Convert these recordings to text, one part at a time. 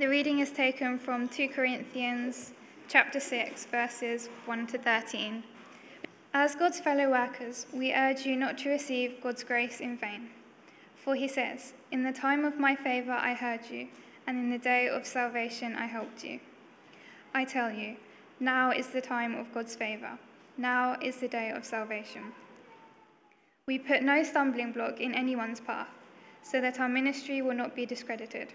The reading is taken from 2 Corinthians chapter 6 verses 1 to 13. As God's fellow workers, we urge you not to receive God's grace in vain. For he says, In the time of my favor I heard you, and in the day of salvation I helped you. I tell you, now is the time of God's favor. Now is the day of salvation. We put no stumbling block in anyone's path, so that our ministry will not be discredited.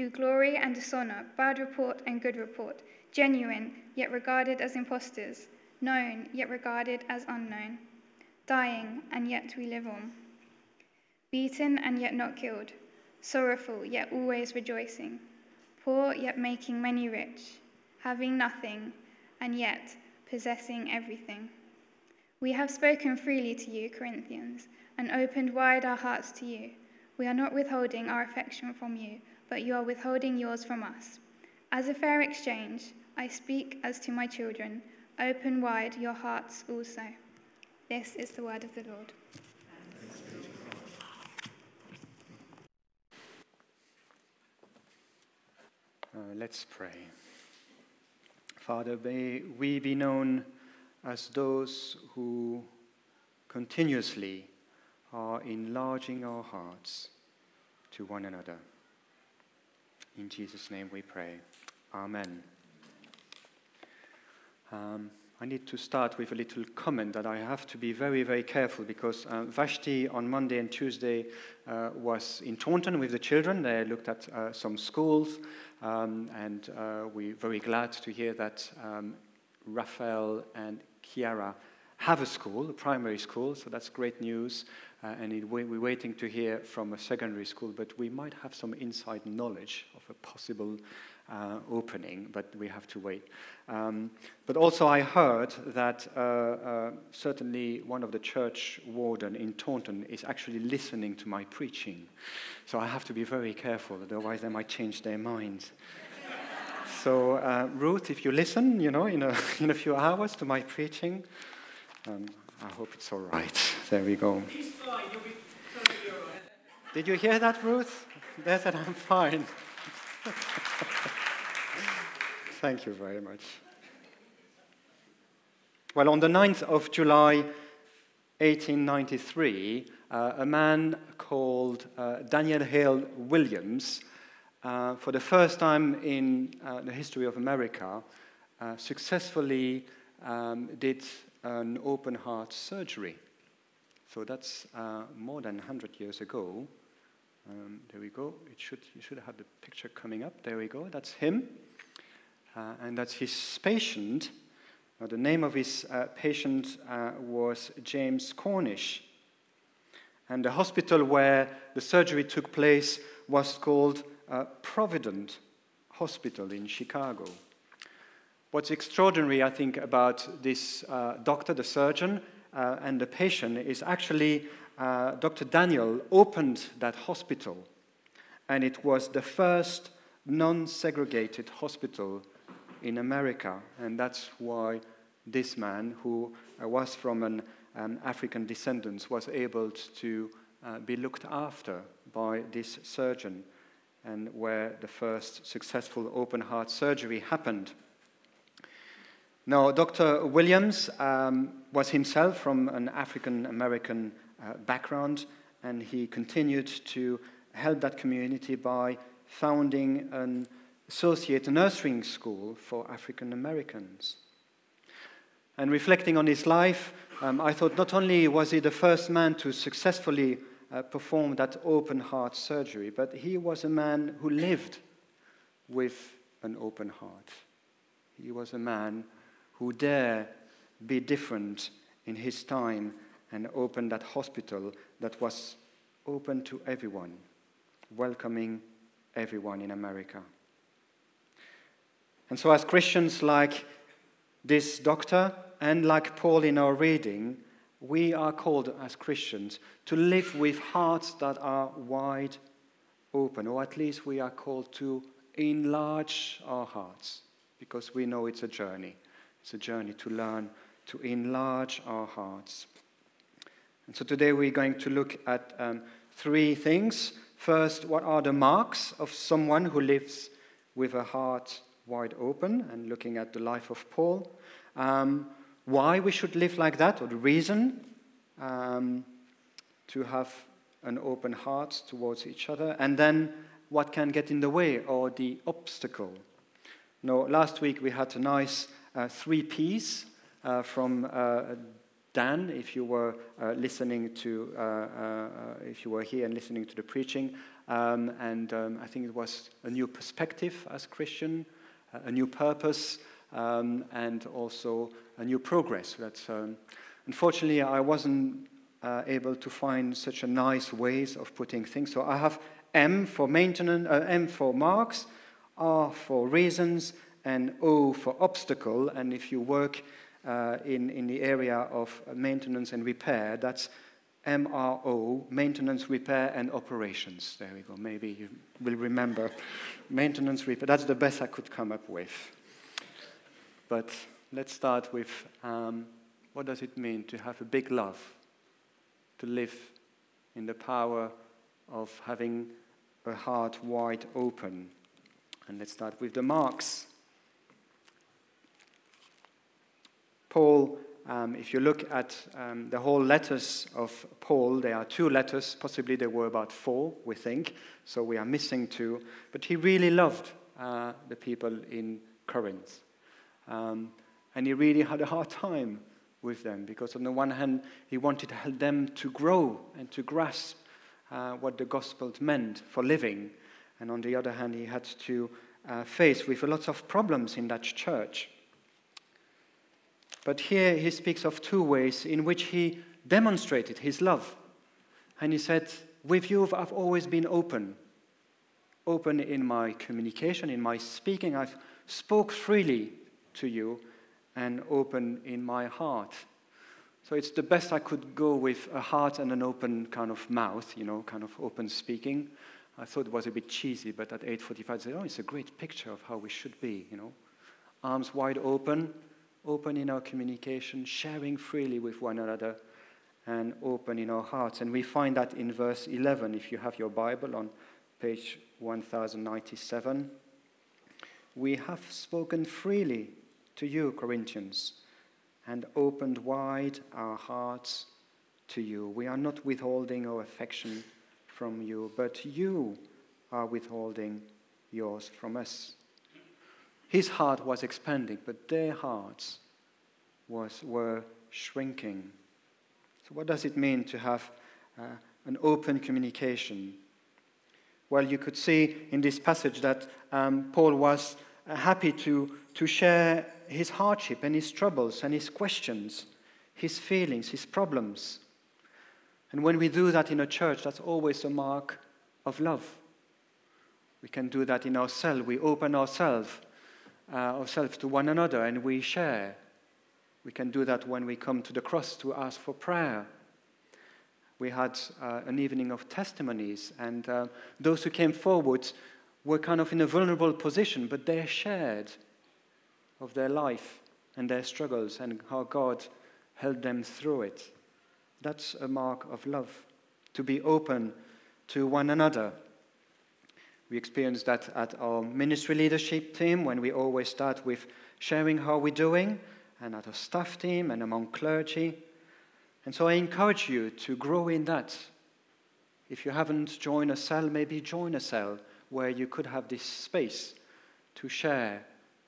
through glory and dishonor, bad report and good report genuine, yet regarded as impostors, known, yet regarded as unknown, dying, and yet we live on, beaten, and yet not killed, sorrowful, yet always rejoicing, poor, yet making many rich, having nothing, and yet possessing everything. We have spoken freely to you, Corinthians, and opened wide our hearts to you. We are not withholding our affection from you, but you are withholding yours from us. As a fair exchange, I speak as to my children. Open wide your hearts also. This is the word of the Lord. Uh, let's pray. Father, may we be known as those who continuously are enlarging our hearts to one another. In Jesus' name we pray. Amen. Um, I need to start with a little comment that I have to be very, very careful because uh, Vashti on Monday and Tuesday uh, was in Taunton with the children. They looked at uh, some schools, um, and uh, we're very glad to hear that um, Raphael and Kiara have a school, a primary school, so that's great news. Uh, and it, we're waiting to hear from a secondary school, but we might have some inside knowledge of a possible uh, opening, but we have to wait. Um, but also, I heard that uh, uh, certainly one of the church warden in Taunton is actually listening to my preaching. So I have to be very careful, otherwise they might change their minds. so, uh, Ruth, if you listen, you know, in a, in a few hours to my preaching, um, I hope it's all right. There we go. Did you hear that, Ruth? They said I'm fine. Thank you very much. Well, on the 9th of July, 1893, uh, a man called uh, Daniel Hale Williams, uh, for the first time in uh, the history of America, uh, successfully um, did an open heart surgery. So that's uh, more than 100 years ago. Um, there we go. It should, you should have the picture coming up. There we go. That's him uh, and that's his patient. Now, the name of his uh, patient uh, was James Cornish. And the hospital where the surgery took place was called uh, Provident Hospital in Chicago. What's extraordinary, I think, about this uh, doctor, the surgeon, uh, and the patient is actually Dr. Daniel opened that hospital, and it was the first non segregated hospital in America. And that's why this man, who uh, was from an um, African descendants, was able to uh, be looked after by this surgeon, and where the first successful open heart surgery happened. Now, Dr. Williams um, was himself from an African American uh, background, and he continued to help that community by founding an associate nursing school for African Americans. And reflecting on his life, um, I thought not only was he the first man to successfully uh, perform that open heart surgery, but he was a man who lived with an open heart. He was a man who dared be different in his time and opened that hospital that was open to everyone, welcoming everyone in America. And so, as Christians, like this doctor and like Paul in our reading, we are called as Christians to live with hearts that are wide open, or at least we are called to enlarge our hearts because we know it's a journey. It's a journey to learn to enlarge our hearts. And so today we're going to look at um, three things. First, what are the marks of someone who lives with a heart wide open and looking at the life of Paul? Um, why we should live like that, or the reason um, to have an open heart towards each other, and then what can get in the way or the obstacle. Now, last week we had a nice three P's uh, from uh, Dan, if you were uh, listening to, uh, uh, if you were here and listening to the preaching, um, and um, I think it was a new perspective as Christian, a new purpose, um, and also a new progress. That's, um, unfortunately, I wasn't uh, able to find such a nice ways of putting things. So I have M for maintenance, uh, M for marks, R for reasons, and O for obstacle. And if you work uh, in, in the area of maintenance and repair, that's MRO, maintenance, repair, and operations. There we go. Maybe you will remember maintenance, repair. That's the best I could come up with. But let's start with um, what does it mean to have a big love, to live in the power of having a heart wide open. And let's start with the marks. Paul, um, if you look at um, the whole letters of Paul, there are two letters, possibly there were about four, we think, so we are missing two. But he really loved uh, the people in Corinth. Um, and he really had a hard time with them because, on the one hand, he wanted them to grow and to grasp uh, what the gospel meant for living. And on the other hand, he had to uh, face with lots of problems in that church. But here he speaks of two ways in which he demonstrated his love. And he said, With you, I've always been open. Open in my communication, in my speaking. I've spoke freely to you and open in my heart. So it's the best I could go with a heart and an open kind of mouth, you know, kind of open speaking. I thought it was a bit cheesy, but at 8.45 I said, oh, it's a great picture of how we should be, you know. Arms wide open, open in our communication, sharing freely with one another, and open in our hearts. And we find that in verse 11, if you have your Bible on page 1097. We have spoken freely to you, Corinthians, and opened wide our hearts to you. We are not withholding our affection from you, but you are withholding yours from us. His heart was expanding, but their hearts was, were shrinking. So, what does it mean to have uh, an open communication? Well, you could see in this passage that um, Paul was uh, happy to, to share his hardship and his troubles and his questions, his feelings, his problems. And when we do that in a church, that's always a mark of love. We can do that in ourselves. We open ourselves uh, ourselves to one another and we share. We can do that when we come to the cross to ask for prayer. We had uh, an evening of testimonies, and uh, those who came forward were kind of in a vulnerable position, but they shared of their life and their struggles and how God held them through it. That's a mark of love, to be open to one another. We experience that at our ministry leadership team when we always start with sharing how we're doing, and at our staff team and among clergy. And so I encourage you to grow in that. If you haven't joined a cell, maybe join a cell where you could have this space to share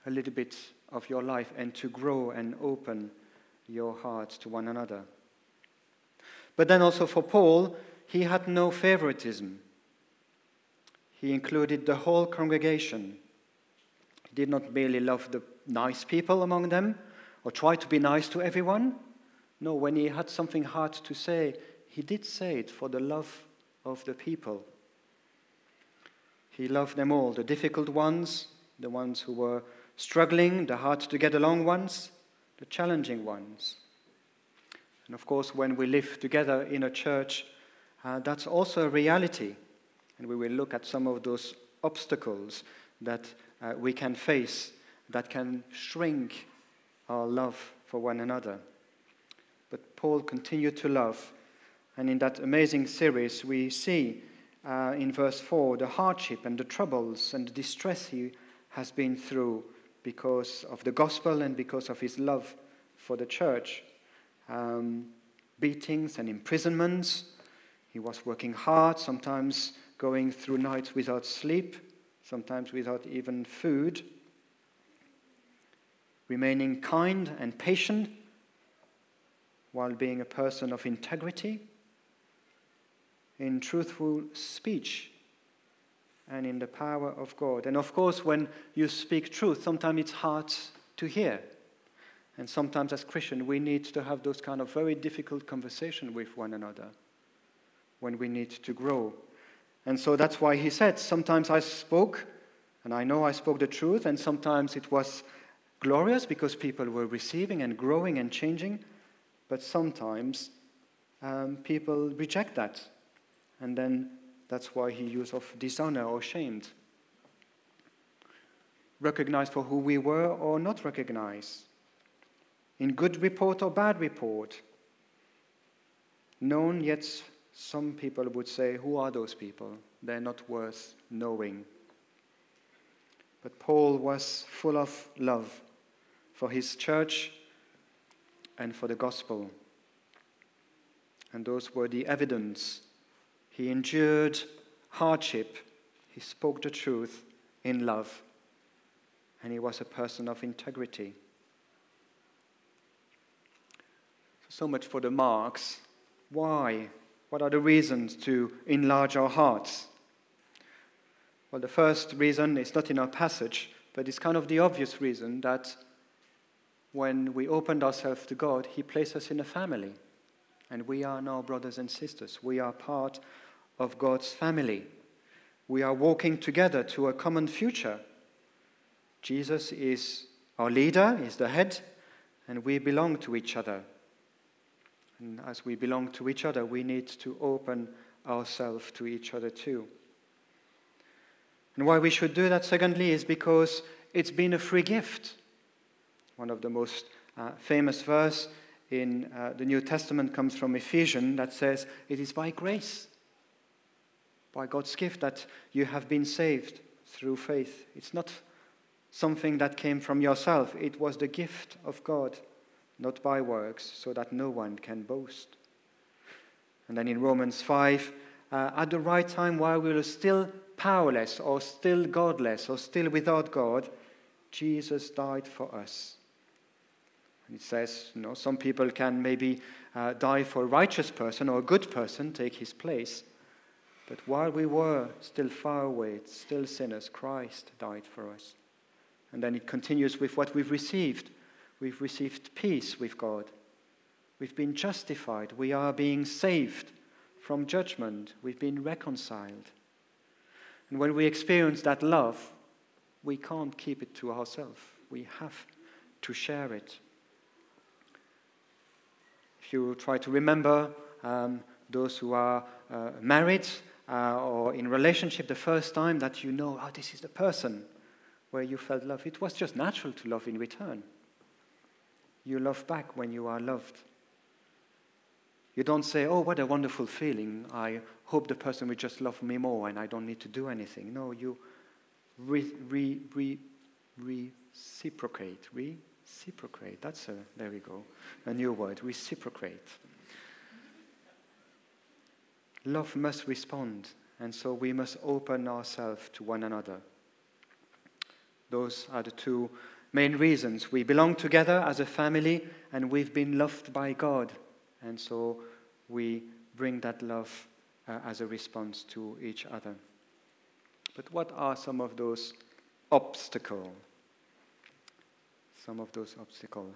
a little bit of your life and to grow and open your heart to one another. But then also for Paul, he had no favoritism. He included the whole congregation. He did not merely love the nice people among them or try to be nice to everyone. No, when he had something hard to say, he did say it for the love of the people. He loved them all, the difficult ones, the ones who were struggling, the hard to get along ones, the challenging ones. And of course, when we live together in a church, uh, that's also a reality. And we will look at some of those obstacles that uh, we can face that can shrink our love for one another. But Paul continued to love. And in that amazing series, we see uh, in verse 4 the hardship and the troubles and the distress he has been through because of the gospel and because of his love for the church. Um, beatings and imprisonments. He was working hard, sometimes going through nights without sleep, sometimes without even food. Remaining kind and patient while being a person of integrity, in truthful speech, and in the power of God. And of course, when you speak truth, sometimes it's hard to hear. And sometimes, as Christians, we need to have those kind of very difficult conversations with one another when we need to grow. And so that's why he said, Sometimes I spoke, and I know I spoke the truth, and sometimes it was glorious because people were receiving and growing and changing, but sometimes um, people reject that. And then that's why he used of dishonor or shamed. Recognized for who we were or not recognized in good report or bad report. Known, yet some people would say, Who are those people? They're not worth knowing. But Paul was full of love for his church and for the gospel. And those were the evidence. He endured hardship, he spoke the truth in love, and he was a person of integrity. So much for the marks. Why? What are the reasons to enlarge our hearts? Well, the first reason is not in our passage, but it's kind of the obvious reason that when we opened ourselves to God, He placed us in a family. And we are now brothers and sisters. We are part of God's family. We are walking together to a common future. Jesus is our leader, is the head, and we belong to each other. And as we belong to each other, we need to open ourselves to each other too. And why we should do that, secondly, is because it's been a free gift. One of the most uh, famous verse in uh, the New Testament comes from Ephesians that says, It is by grace, by God's gift, that you have been saved through faith. It's not something that came from yourself, it was the gift of God not by works, so that no one can boast. And then in Romans 5, uh, at the right time, while we were still powerless or still godless or still without God, Jesus died for us. And it says, you know, some people can maybe uh, die for a righteous person or a good person, take his place. But while we were still far away, still sinners, Christ died for us. And then it continues with what we've received We've received peace with God. We've been justified. We are being saved from judgment. We've been reconciled. And when we experience that love, we can't keep it to ourselves. We have to share it. If you try to remember um, those who are uh, married uh, or in relationship the first time that you know, oh, this is the person where you felt love, it was just natural to love in return. You love back when you are loved. You don't say, Oh, what a wonderful feeling. I hope the person will just love me more and I don't need to do anything. No, you re, re, re, reciprocate. Reciprocate. That's a, there we go, a new word. Reciprocate. Love must respond, and so we must open ourselves to one another. Those are the two main reasons. We belong together as a family and we've been loved by God. And so we bring that love uh, as a response to each other. But what are some of those obstacles? Some of those obstacles.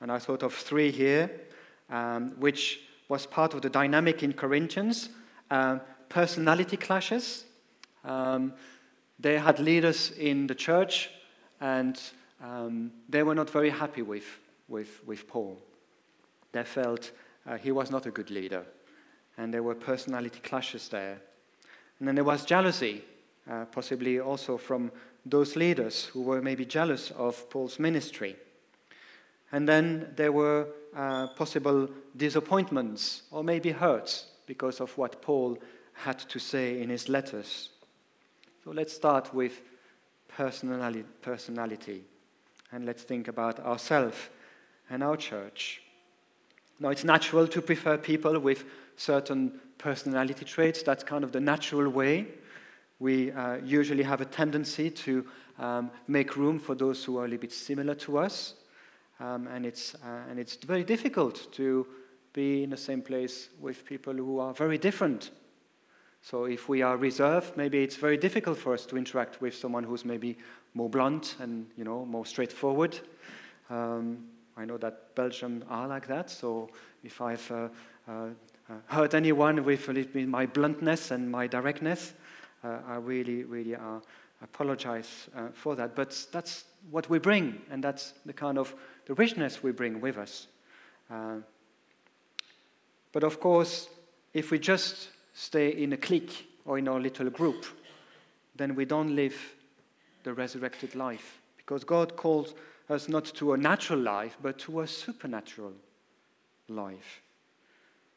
And I thought of three here, um, which was part of the dynamic in Corinthians. Um, personality clashes. Um, they had leaders in the church, and um, they were not very happy with, with, with Paul. They felt uh, he was not a good leader, and there were personality clashes there. And then there was jealousy, uh, possibly also from those leaders who were maybe jealous of Paul's ministry. And then there were uh, possible disappointments or maybe hurts because of what Paul had to say in his letters. So let's start with personality, personality and let's think about ourselves and our church. Now, it's natural to prefer people with certain personality traits. That's kind of the natural way. We uh, usually have a tendency to um, make room for those who are a little bit similar to us. Um, and, it's, uh, and it's very difficult to be in the same place with people who are very different. So if we are reserved, maybe it's very difficult for us to interact with someone who's maybe more blunt and you know more straightforward. Um, I know that Belgium are like that. So if I've uh, uh, uh hurt anyone with my bluntness and my directness, uh, I really, really uh, apologize uh, for that. But that's what we bring, and that's the kind of the richness we bring with us. but of course, if we just stay in a clique or in our little group, then we don't live the resurrected life. Because God calls us not to a natural life, but to a supernatural life.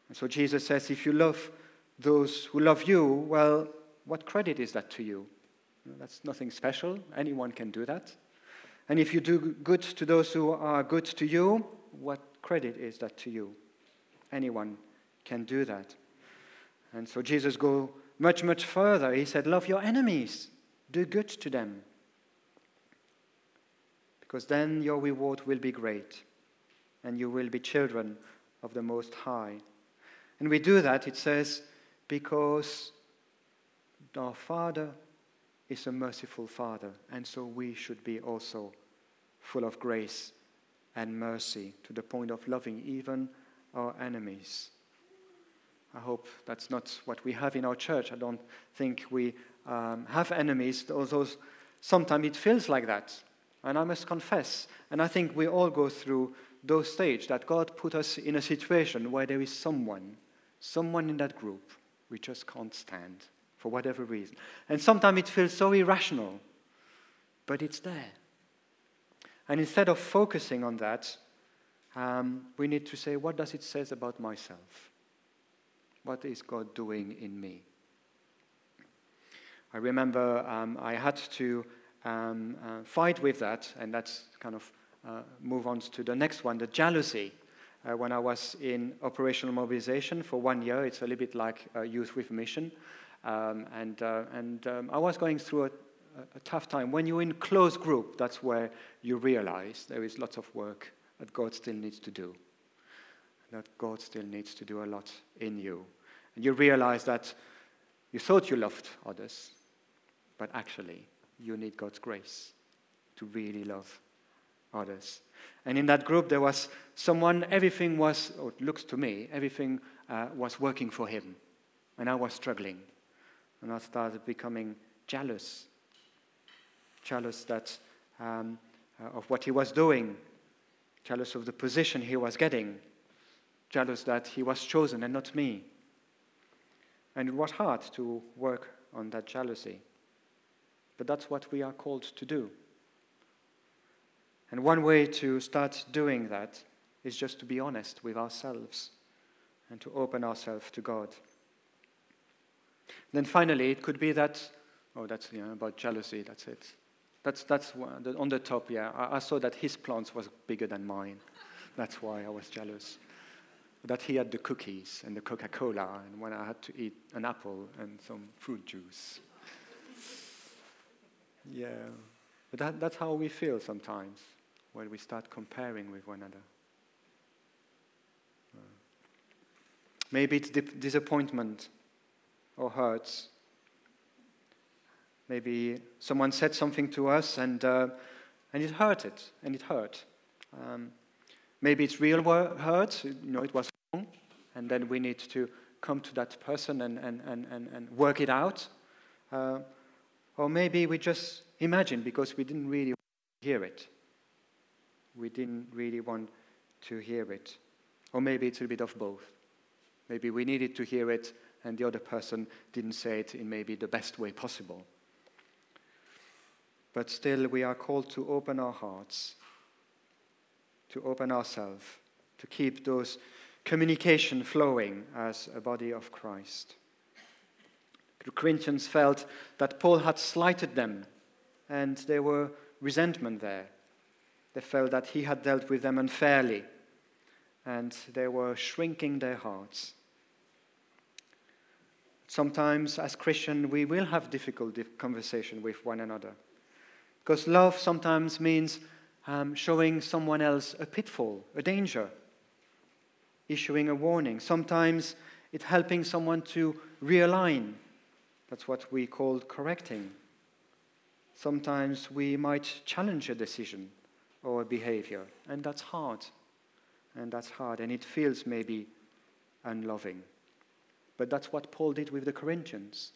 And so Jesus says, if you love those who love you, well, what credit is that to you? That's nothing special. Anyone can do that. And if you do good to those who are good to you, what credit is that to you? Anyone can do that. And so Jesus go much, much further. He said, Love your enemies, do good to them. Because then your reward will be great, and you will be children of the Most High. And we do that, it says, because our Father is a merciful Father, and so we should be also full of grace and mercy to the point of loving even our enemies. I hope that's not what we have in our church. I don't think we um, have enemies, although sometimes it feels like that. And I must confess, and I think we all go through those stages that God put us in a situation where there is someone, someone in that group we just can't stand for whatever reason. And sometimes it feels so irrational, but it's there. And instead of focusing on that, um, we need to say, what does it say about myself? What is God doing in me? I remember um, I had to um, uh, fight with that, and that's kind of uh, move on to the next one the jealousy. Uh, when I was in operational mobilization for one year, it's a little bit like Youth with Mission. Um, and uh, and um, I was going through a, a, tough time. When you're in close group, that's where you realize there is lots of work that God still needs to do that God still needs to do a lot in you. And you realize that you thought you loved others, but actually, you need God's grace to really love others. And in that group, there was someone, everything was, or it looks to me, everything uh, was working for him. And I was struggling. And I started becoming jealous. Jealous that, um, uh, of what he was doing, jealous of the position he was getting, jealous that he was chosen and not me. And it was hard to work on that jealousy. But that's what we are called to do. And one way to start doing that is just to be honest with ourselves and to open ourselves to God. Then finally, it could be that, oh, that's you know, about jealousy, that's it. That's, that's on the top, yeah. I, I saw that his plants was bigger than mine. That's why I was jealous that he had the cookies and the Coca Cola, and when I had to eat an apple and some fruit juice. Yeah, but that, that's how we feel sometimes when we start comparing with one another. Maybe it's dip- disappointment or hurts. Maybe someone said something to us and, uh, and it hurted, and it hurt. Um, maybe it's real hurt, you know, it was wrong, and then we need to come to that person and, and, and, and, and work it out. Uh, or maybe we just imagine because we didn't really hear it. we didn't really want to hear it. Or maybe it's a bit of both. Maybe we needed to hear it and the other person didn't say it in maybe the best way possible. But still, we are called to open our hearts, to open ourselves, to keep those communication flowing as a body of Christ. The Corinthians felt that Paul had slighted them, and there were resentment there. They felt that he had dealt with them unfairly, and they were shrinking their hearts. Sometimes, as Christians, we will have difficult conversation with one another. Because love sometimes means um, showing someone else a pitfall, a danger, issuing a warning. Sometimes it's helping someone to realign. That's what we call correcting. Sometimes we might challenge a decision or a behavior, and that's hard. And that's hard, and it feels maybe unloving. But that's what Paul did with the Corinthians.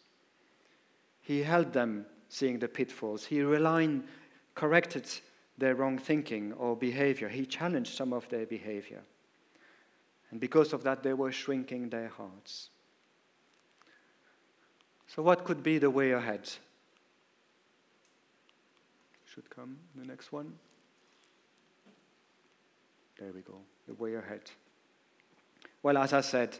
He helped them seeing the pitfalls. He relied, corrected their wrong thinking or behavior. He challenged some of their behavior. And because of that, they were shrinking their hearts. So, what could be the way ahead? Should come the next one. There we go, the way ahead. Well, as I said,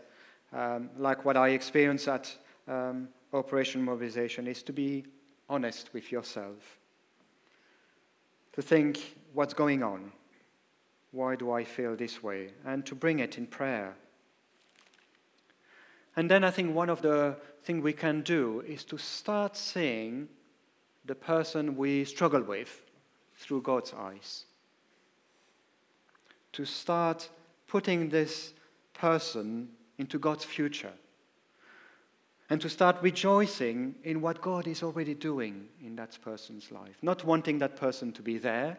um, like what I experienced at um, Operation Mobilization, is to be honest with yourself. To think what's going on. Why do I feel this way? And to bring it in prayer. And then I think one of the things we can do is to start seeing the person we struggle with through God's eyes. To start putting this person into God's future. And to start rejoicing in what God is already doing in that person's life. Not wanting that person to be there,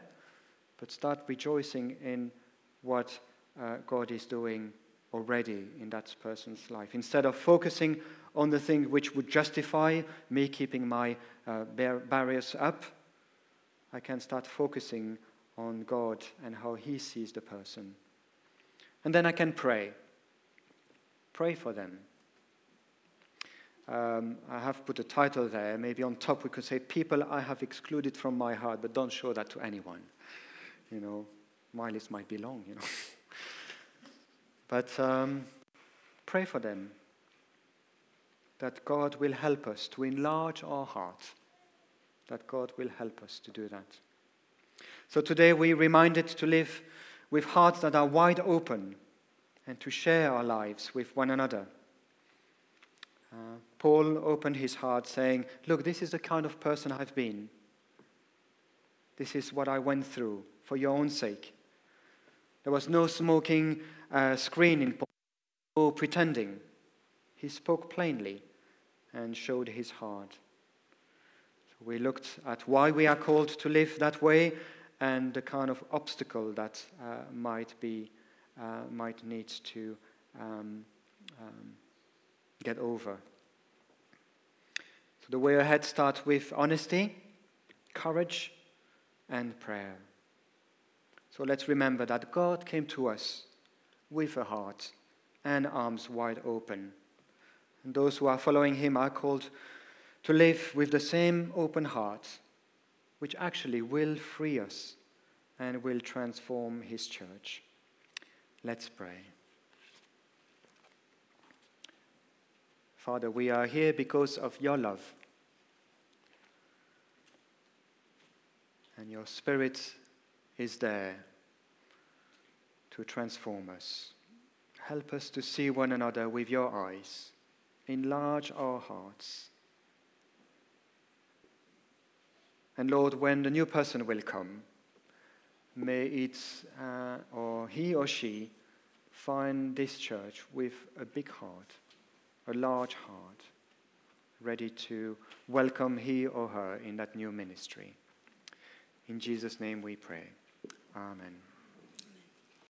but start rejoicing in what uh, God is doing already in that person's life. Instead of focusing on the thing which would justify me keeping my uh, bar- barriers up, I can start focusing on God and how He sees the person. And then I can pray. Pray for them. Um, I have put a title there. Maybe on top we could say, People I have excluded from my heart, but don't show that to anyone. You know, my list might be long, you know. but um, pray for them that God will help us to enlarge our heart, that God will help us to do that. So today we're reminded to live with hearts that are wide open and to share our lives with one another. Uh, Paul opened his heart saying, Look, this is the kind of person I've been. This is what I went through for your own sake. There was no smoking uh, screen in no pretending. He spoke plainly and showed his heart. So we looked at why we are called to live that way and the kind of obstacle that uh, might be uh, might need to um, um, get over. So the way ahead starts with honesty, courage, and prayer. So let's remember that God came to us with a heart and arms wide open. And those who are following Him are called to live with the same open heart, which actually will free us and will transform His church. Let's pray. Father, we are here because of your love. And your Spirit is there to transform us. Help us to see one another with your eyes. Enlarge our hearts. And Lord, when the new person will come, may it, uh, or he or she, find this church with a big heart, a large heart, ready to welcome he or her in that new ministry. In Jesus' name we pray. Amen.